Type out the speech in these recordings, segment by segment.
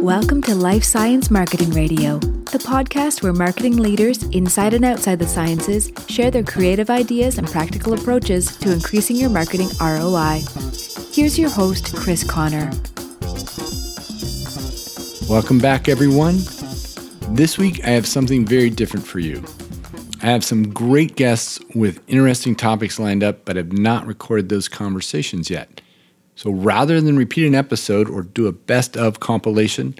Welcome to Life Science Marketing Radio, the podcast where marketing leaders inside and outside the sciences share their creative ideas and practical approaches to increasing your marketing ROI. Here's your host, Chris Conner. Welcome back, everyone. This week, I have something very different for you. I have some great guests with interesting topics lined up, but have not recorded those conversations yet. So rather than repeat an episode or do a best of compilation,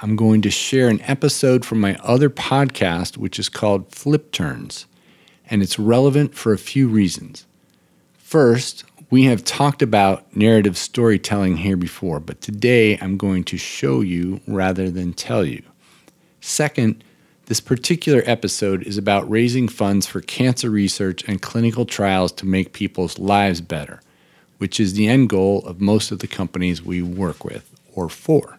I'm going to share an episode from my other podcast, which is called Flip Turns. And it's relevant for a few reasons. First, we have talked about narrative storytelling here before, but today I'm going to show you rather than tell you. Second, this particular episode is about raising funds for cancer research and clinical trials to make people's lives better which is the end goal of most of the companies we work with or for.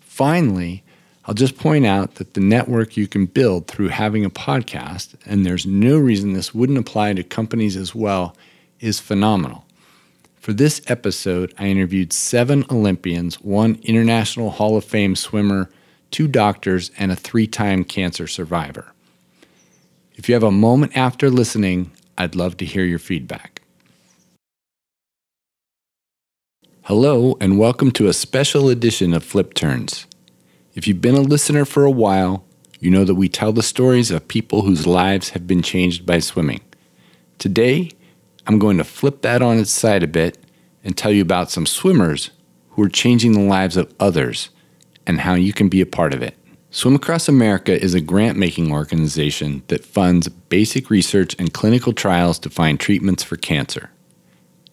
Finally, I'll just point out that the network you can build through having a podcast, and there's no reason this wouldn't apply to companies as well, is phenomenal. For this episode, I interviewed seven Olympians, one International Hall of Fame swimmer, two doctors, and a three time cancer survivor. If you have a moment after listening, I'd love to hear your feedback. Hello, and welcome to a special edition of Flip Turns. If you've been a listener for a while, you know that we tell the stories of people whose lives have been changed by swimming. Today, I'm going to flip that on its side a bit and tell you about some swimmers who are changing the lives of others and how you can be a part of it. Swim Across America is a grant making organization that funds basic research and clinical trials to find treatments for cancer.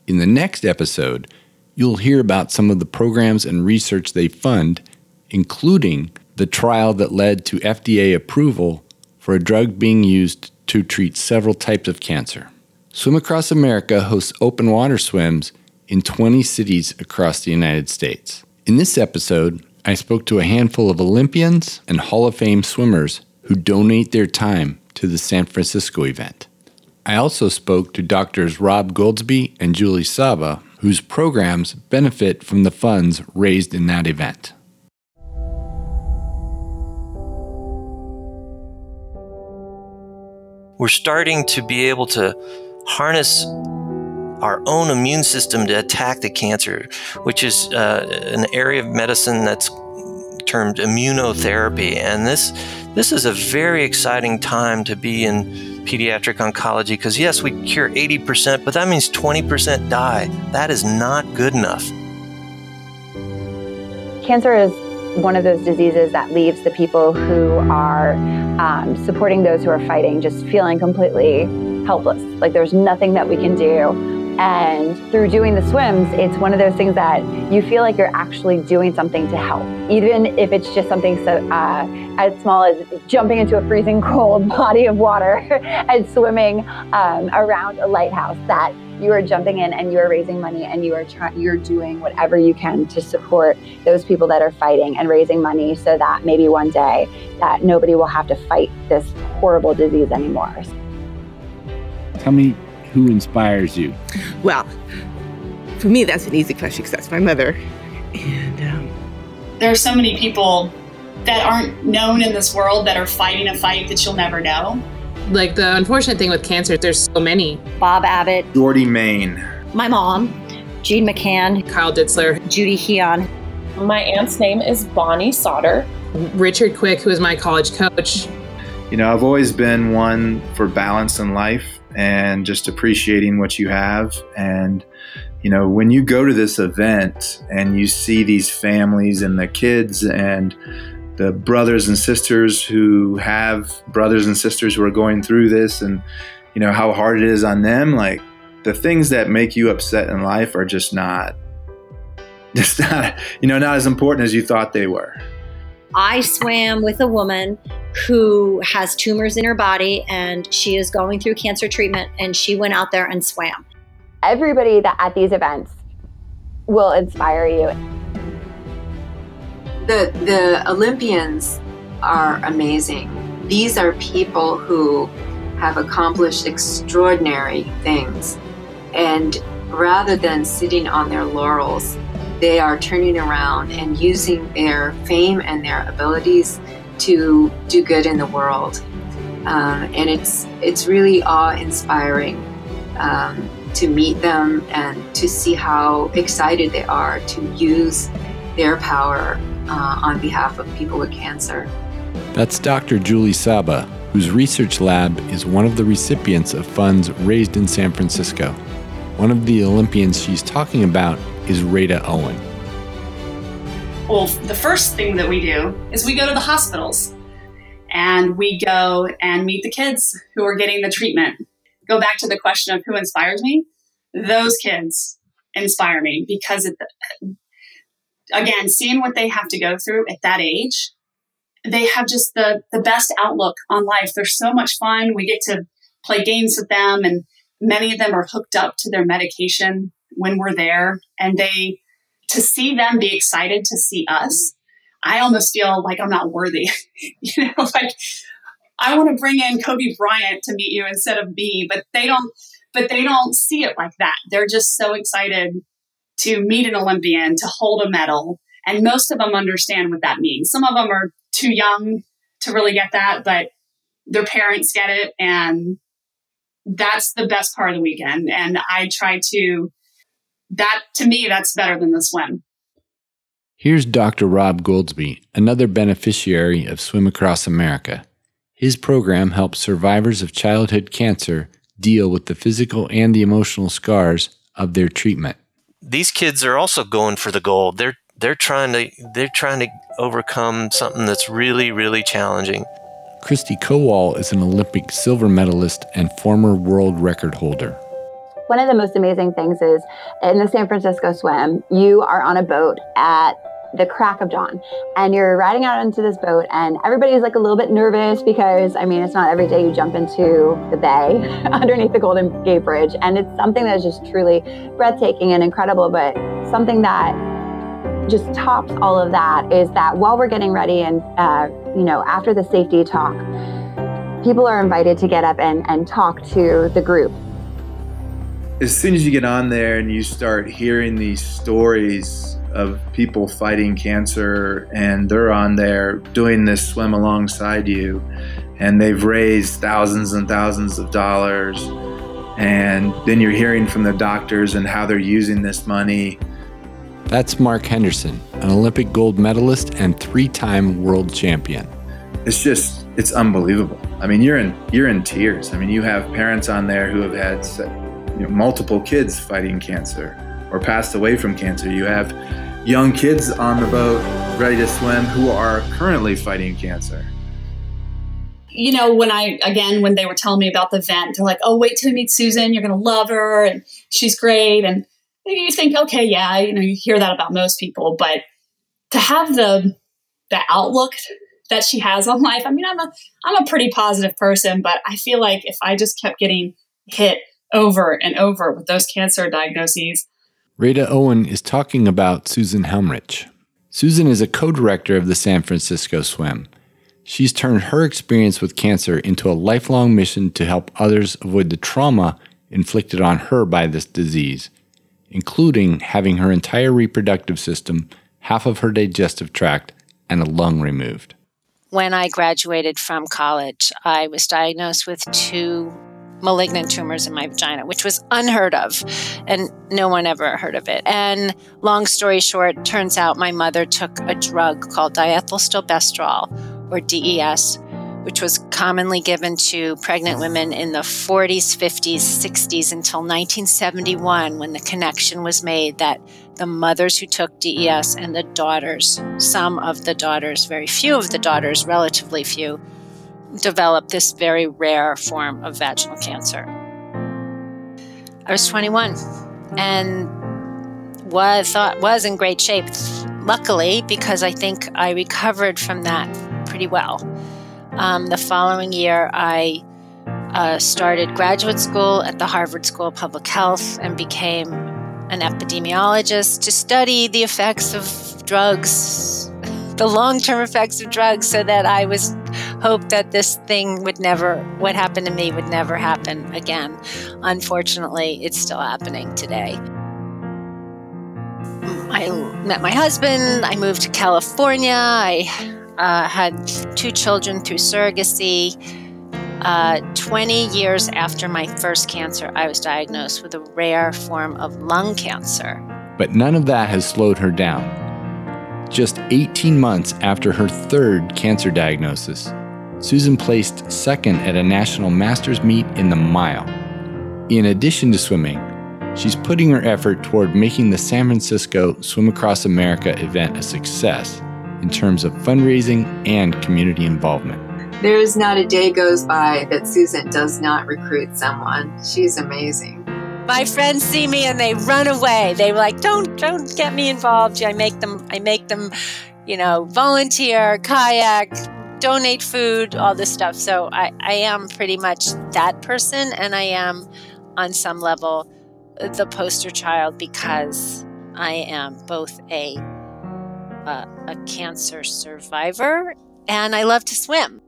In the next episode, you'll hear about some of the programs and research they fund, including the trial that led to FDA approval for a drug being used to treat several types of cancer. Swim Across America hosts open water swims in 20 cities across the United States. In this episode, I spoke to a handful of Olympians and Hall of Fame swimmers who donate their time to the San Francisco event. I also spoke to doctors Rob Goldsby and Julie Saba whose programs benefit from the funds raised in that event. We're starting to be able to harness our own immune system to attack the cancer, which is uh, an area of medicine that's termed immunotherapy. And this this is a very exciting time to be in pediatric oncology because, yes, we cure 80%, but that means 20% die. That is not good enough. Cancer is one of those diseases that leaves the people who are um, supporting those who are fighting just feeling completely helpless. Like there's nothing that we can do and through doing the swims, it's one of those things that you feel like you're actually doing something to help, even if it's just something so uh, as small as jumping into a freezing cold body of water and swimming um, around a lighthouse. That you are jumping in and you are raising money and you are trying, you're doing whatever you can to support those people that are fighting and raising money so that maybe one day that nobody will have to fight this horrible disease anymore. Tell me who inspires you? Well, for me, that's an easy question because that's my mother. And um, there are so many people that aren't known in this world that are fighting a fight that you'll never know. Like the unfortunate thing with cancer, there's so many. Bob Abbott, Jordy Main, my mom, Jean McCann, Kyle Ditzler, Judy Heon. My aunt's name is Bonnie Sauter. Richard Quick, who was my college coach. You know, I've always been one for balance in life and just appreciating what you have. And, you know, when you go to this event and you see these families and the kids and the brothers and sisters who have brothers and sisters who are going through this and, you know, how hard it is on them, like the things that make you upset in life are just not, just not, you know, not as important as you thought they were. I swam with a woman who has tumors in her body and she is going through cancer treatment and she went out there and swam. Everybody that at these events will inspire you. The the Olympians are amazing. These are people who have accomplished extraordinary things. And rather than sitting on their laurels, they are turning around and using their fame and their abilities to do good in the world. Um, and it's it's really awe-inspiring um, to meet them and to see how excited they are to use their power uh, on behalf of people with cancer. That's Dr. Julie Saba, whose research lab is one of the recipients of funds raised in San Francisco. One of the Olympians she's talking about is Rada Owen. Well, the first thing that we do is we go to the hospitals and we go and meet the kids who are getting the treatment. Go back to the question of who inspires me. Those kids inspire me because, again, seeing what they have to go through at that age, they have just the, the best outlook on life. They're so much fun. We get to play games with them, and many of them are hooked up to their medication when we're there. And they, to see them be excited to see us I almost feel like I'm not worthy. you know, like I want to bring in Kobe Bryant to meet you instead of me, but they don't but they don't see it like that. They're just so excited to meet an Olympian, to hold a medal, and most of them understand what that means. Some of them are too young to really get that, but their parents get it and that's the best part of the weekend and I try to that to me that's better than the swim. Here's Dr. Rob Goldsby, another beneficiary of Swim Across America. His program helps survivors of childhood cancer deal with the physical and the emotional scars of their treatment. These kids are also going for the gold. They're they're trying to they're trying to overcome something that's really really challenging. Kristy Kowal is an Olympic silver medalist and former world record holder. One of the most amazing things is in the San Francisco swim, you are on a boat at the crack of dawn and you're riding out into this boat and everybody's like a little bit nervous because i mean it's not every day you jump into the bay underneath the golden gate bridge and it's something that is just truly breathtaking and incredible but something that just tops all of that is that while we're getting ready and uh, you know after the safety talk people are invited to get up and, and talk to the group as soon as you get on there and you start hearing these stories of people fighting cancer and they're on there doing this swim alongside you and they've raised thousands and thousands of dollars and then you're hearing from the doctors and how they're using this money. That's mark henderson an olympic gold medalist and three-time world champion. It's just it's unbelievable. I mean you're in you're in tears. I mean you have parents on there who have had you know, multiple kids fighting cancer or passed away from cancer. You have young kids on the boat ready to swim who are currently fighting cancer. You know, when I, again, when they were telling me about the event, they're like, oh, wait till you meet Susan. You're going to love her and she's great. And you think, okay, yeah, you know, you hear that about most people, but to have the, the outlook that she has on life. I mean, I'm a I'm a pretty positive person, but I feel like if I just kept getting hit over and over with those cancer diagnoses. Rada Owen is talking about Susan Helmrich. Susan is a co director of the San Francisco Swim. She's turned her experience with cancer into a lifelong mission to help others avoid the trauma inflicted on her by this disease, including having her entire reproductive system, half of her digestive tract, and a lung removed. When I graduated from college, I was diagnosed with two malignant tumors in my vagina, which was unheard of. And no one ever heard of it. And long story short, turns out my mother took a drug called diethylstilbestrol, or DES, which was commonly given to pregnant women in the 40s, 50s, 60s until 1971 when the connection was made that the mothers who took DES and the daughters, some of the daughters, very few of the daughters, relatively few, developed this very rare form of vaginal cancer. I was 21 and was thought was in great shape. Luckily, because I think I recovered from that pretty well. Um, the following year, I uh, started graduate school at the Harvard School of Public Health and became an epidemiologist to study the effects of drugs, the long term effects of drugs, so that I was hope that this thing would never, what happened to me would never happen again. Unfortunately, it's still happening today. I met my husband. I moved to California. I uh, had two children through surrogacy. Uh, 20 years after my first cancer, I was diagnosed with a rare form of lung cancer. But none of that has slowed her down. Just 18 months after her third cancer diagnosis, Susan placed second at a national masters meet in the mile. In addition to swimming, she's putting her effort toward making the San Francisco Swim Across America event a success in terms of fundraising and community involvement. There's not a day goes by that Susan does not recruit someone. She's amazing. My friends see me and they run away. They were like, "Don't, don't get me involved." I make them, I make them, you know, volunteer, kayak, donate food, all this stuff. So I, I am pretty much that person, and I am, on some level, the poster child because I am both a a, a cancer survivor and I love to swim.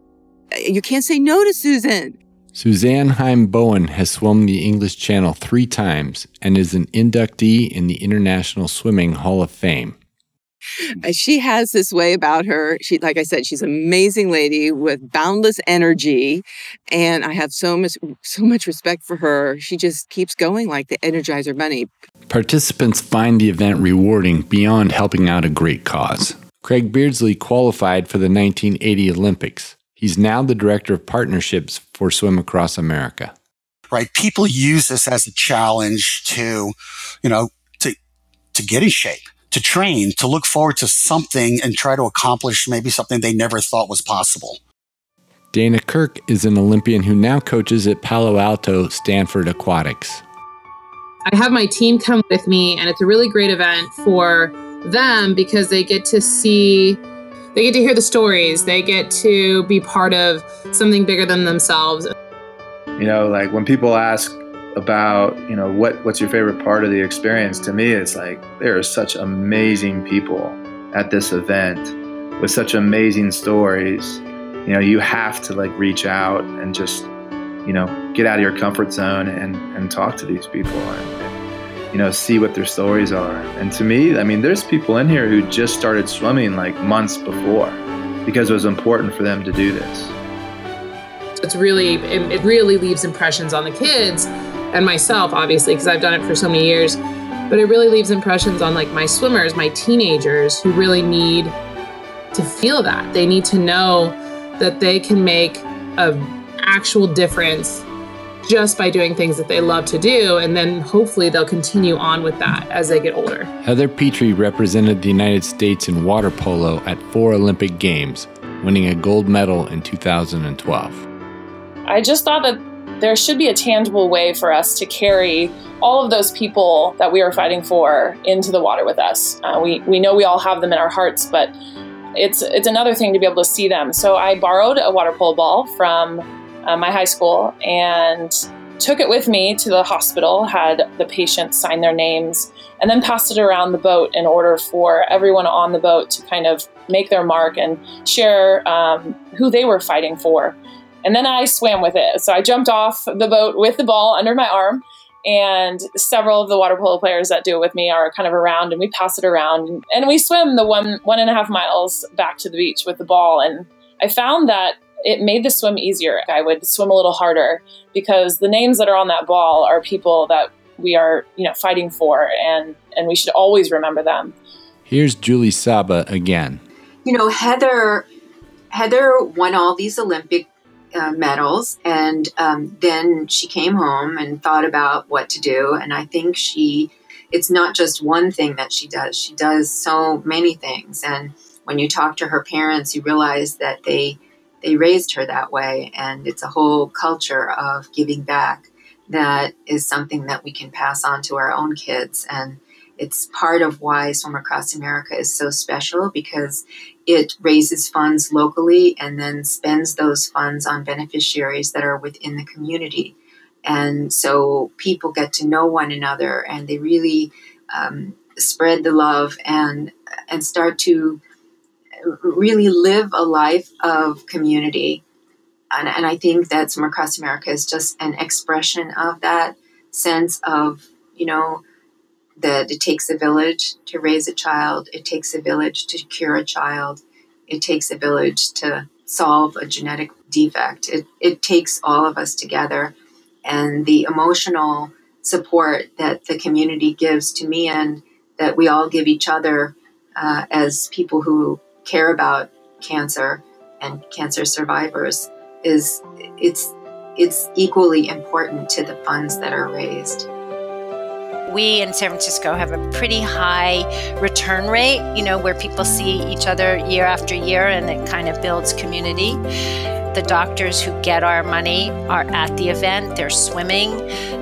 You can't say no to Susan. Suzanne Heim Bowen has swum the English Channel three times and is an inductee in the International Swimming Hall of Fame. Uh, She has this way about her. She, like I said, she's an amazing lady with boundless energy, and I have so much, so much respect for her. She just keeps going like the Energizer Bunny. Participants find the event rewarding beyond helping out a great cause. Craig Beardsley qualified for the 1980 Olympics. He's now the director of partnerships for Swim Across America. right? People use this as a challenge to, you know, to, to get in shape, to train, to look forward to something and try to accomplish maybe something they never thought was possible. Dana Kirk is an Olympian who now coaches at Palo Alto Stanford Aquatics. I have my team come with me, and it's a really great event for them because they get to see, they get to hear the stories, they get to be part of something bigger than themselves. You know, like when people ask about, you know, what what's your favorite part of the experience, to me it's like there are such amazing people at this event with such amazing stories. You know, you have to like reach out and just, you know, get out of your comfort zone and and talk to these people and, and you know, see what their stories are. And to me, I mean, there's people in here who just started swimming like months before because it was important for them to do this. It's really, it, it really leaves impressions on the kids and myself, obviously, because I've done it for so many years. But it really leaves impressions on like my swimmers, my teenagers who really need to feel that. They need to know that they can make a actual difference just by doing things that they love to do and then hopefully they'll continue on with that as they get older. Heather Petri represented the United States in water polo at four Olympic Games, winning a gold medal in 2012. I just thought that there should be a tangible way for us to carry all of those people that we are fighting for into the water with us. Uh, we, we know we all have them in our hearts, but it's it's another thing to be able to see them. So I borrowed a water polo ball from uh, my high school and took it with me to the hospital, had the patients sign their names, and then passed it around the boat in order for everyone on the boat to kind of make their mark and share um, who they were fighting for. And then I swam with it. So I jumped off the boat with the ball under my arm. And several of the water polo players that do it with me are kind of around, and we pass it around, and we swim the one one and a half miles back to the beach with the ball. And I found that it made the swim easier. I would swim a little harder because the names that are on that ball are people that we are, you know, fighting for, and and we should always remember them. Here's Julie Saba again. You know, Heather Heather won all these Olympic uh, medals, and um, then she came home and thought about what to do. And I think she, it's not just one thing that she does. She does so many things. And when you talk to her parents, you realize that they they raised her that way, and it's a whole culture of giving back that is something that we can pass on to our own kids and it's part of why Swim Across America is so special because it raises funds locally and then spends those funds on beneficiaries that are within the community. And so people get to know one another and they really um, spread the love and and start to really live a life of community. And, and I think that Swim Across America is just an expression of that sense of, you know, that it takes a village to raise a child, it takes a village to cure a child, it takes a village to solve a genetic defect. It, it takes all of us together. And the emotional support that the community gives to me and that we all give each other uh, as people who care about cancer and cancer survivors is it's it's equally important to the funds that are raised we in San Francisco have a pretty high return rate, you know, where people see each other year after year and it kind of builds community. The doctors who get our money are at the event, they're swimming,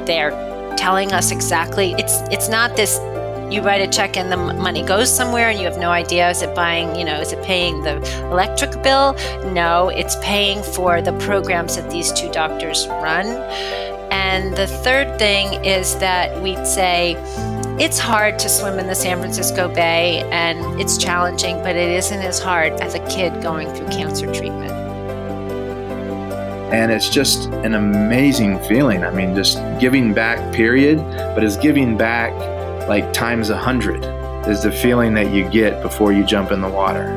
they're telling us exactly it's it's not this you write a check and the money goes somewhere and you have no idea is it buying you know is it paying the electric bill no it's paying for the programs that these two doctors run and the third thing is that we'd say it's hard to swim in the San Francisco Bay and it's challenging, but it isn't as hard as a kid going through cancer treatment. And it's just an amazing feeling. I mean, just giving back, period, but it's giving back like times a hundred is the feeling that you get before you jump in the water.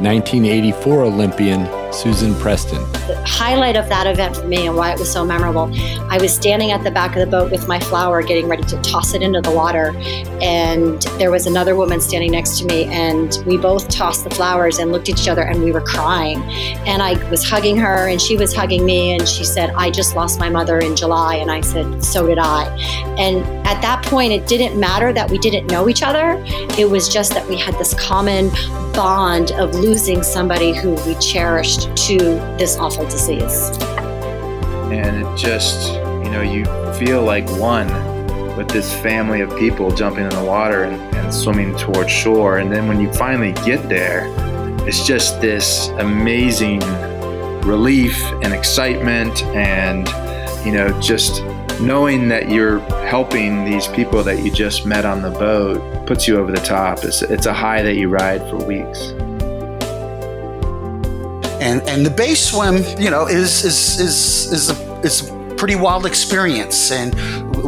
1984 Olympian Susan Preston. The highlight of that event for me and why it was so memorable, I was standing at the back of the boat with my flower getting ready to toss it into the water. And there was another woman standing next to me, and we both tossed the flowers and looked at each other and we were crying. And I was hugging her, and she was hugging me, and she said, I just lost my mother in July. And I said, So did I. And at that point, it didn't matter that we didn't know each other, it was just that we had this common bond of losing somebody who we cherished to this awful disease. And it just, you know, you feel like one with this family of people jumping in the water and, and swimming towards shore. And then when you finally get there, it's just this amazing relief and excitement and, you know, just knowing that you're helping these people that you just met on the boat puts you over the top. It's, it's a high that you ride for weeks. And and the bay swim, you know, is is is is a, is a pretty wild experience. And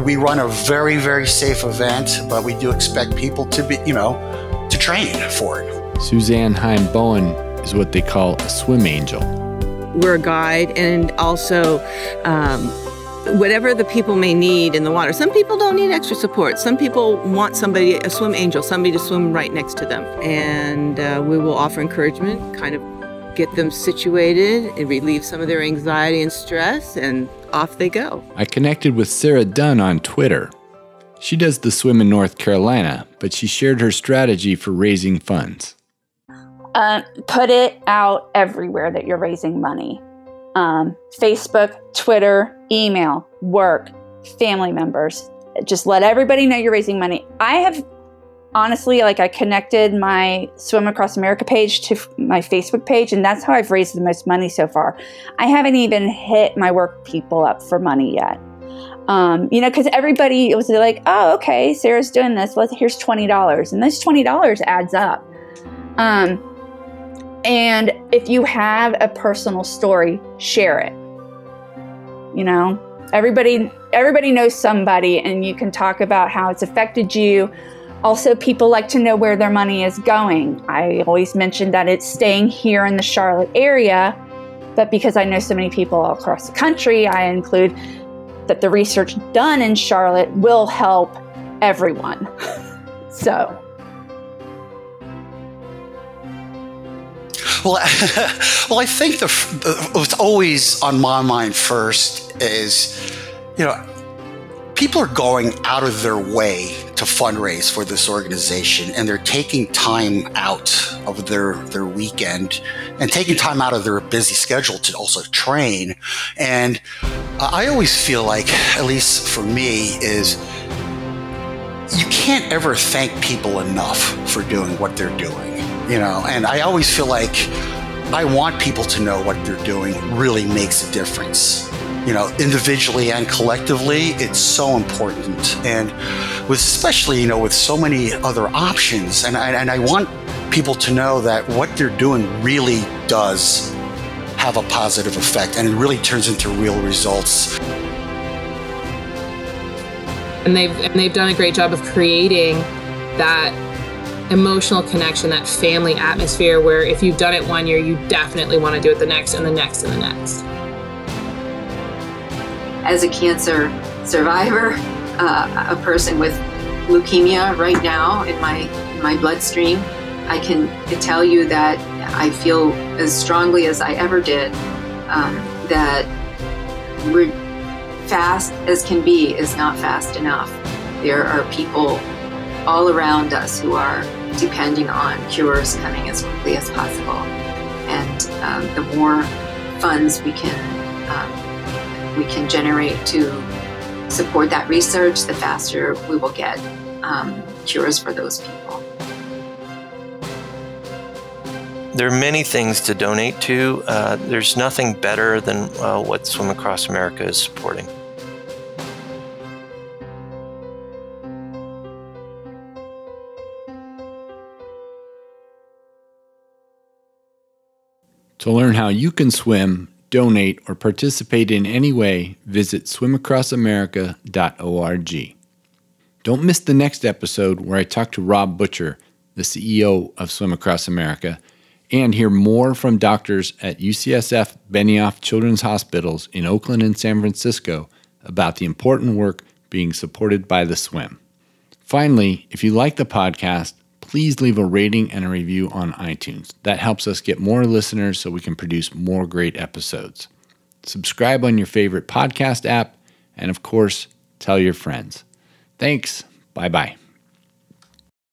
we run a very very safe event, but we do expect people to be, you know, to train for it. Suzanne Heim Bowen is what they call a swim angel. We're a guide and also um, whatever the people may need in the water. Some people don't need extra support. Some people want somebody, a swim angel, somebody to swim right next to them. And uh, we will offer encouragement, kind of get them situated and relieve some of their anxiety and stress, and off they go. I connected with Sarah Dunn on Twitter. She does the swim in North Carolina, but she shared her strategy for raising funds. Uh, put it out everywhere that you're raising money um, Facebook, Twitter, email, work, family members. Just let everybody know you're raising money. I have honestly, like, I connected my Swim Across America page to my Facebook page, and that's how I've raised the most money so far. I haven't even hit my work people up for money yet. Um, you know, because everybody was like, "Oh, okay, Sarah's doing this. Let's here's twenty dollars," and this twenty dollars adds up. Um, and if you have a personal story, share it. You know, everybody everybody knows somebody and you can talk about how it's affected you. Also, people like to know where their money is going. I always mention that it's staying here in the Charlotte area, but because I know so many people all across the country, I include that the research done in Charlotte will help everyone. so, Well, well, I think the, what's always on my mind first is, you know, people are going out of their way to fundraise for this organization, and they're taking time out of their their weekend and taking time out of their busy schedule to also train. And I always feel like, at least for me, is you can't ever thank people enough for doing what they're doing you know and i always feel like i want people to know what they're doing really makes a difference. You know individually and collectively it's so important. And with especially you know with so many other options and I, and I want people to know that what they're doing really does have a positive effect and it really turns into real results. And they've and they've done a great job of creating that emotional connection, that family atmosphere where if you've done it one year, you definitely want to do it the next and the next and the next. As a cancer survivor, uh, a person with leukemia right now in my in my bloodstream, I can tell you that I feel as strongly as I ever did um, that we're fast as can be is not fast enough. There are people all around us who are depending on cures coming as quickly as possible. And um, the more funds we can um, we can generate to support that research, the faster we will get um, cures for those people. There are many things to donate to. Uh, there's nothing better than uh, what Swim Across America is supporting. To learn how you can swim, donate, or participate in any way, visit swimacrossamerica.org. Don't miss the next episode where I talk to Rob Butcher, the CEO of Swim Across America, and hear more from doctors at UCSF Benioff Children's Hospitals in Oakland and San Francisco about the important work being supported by the swim. Finally, if you like the podcast, please leave a rating and a review on iTunes. That helps us get more listeners so we can produce more great episodes. Subscribe on your favorite podcast app, and of course, tell your friends. Thanks. Bye bye.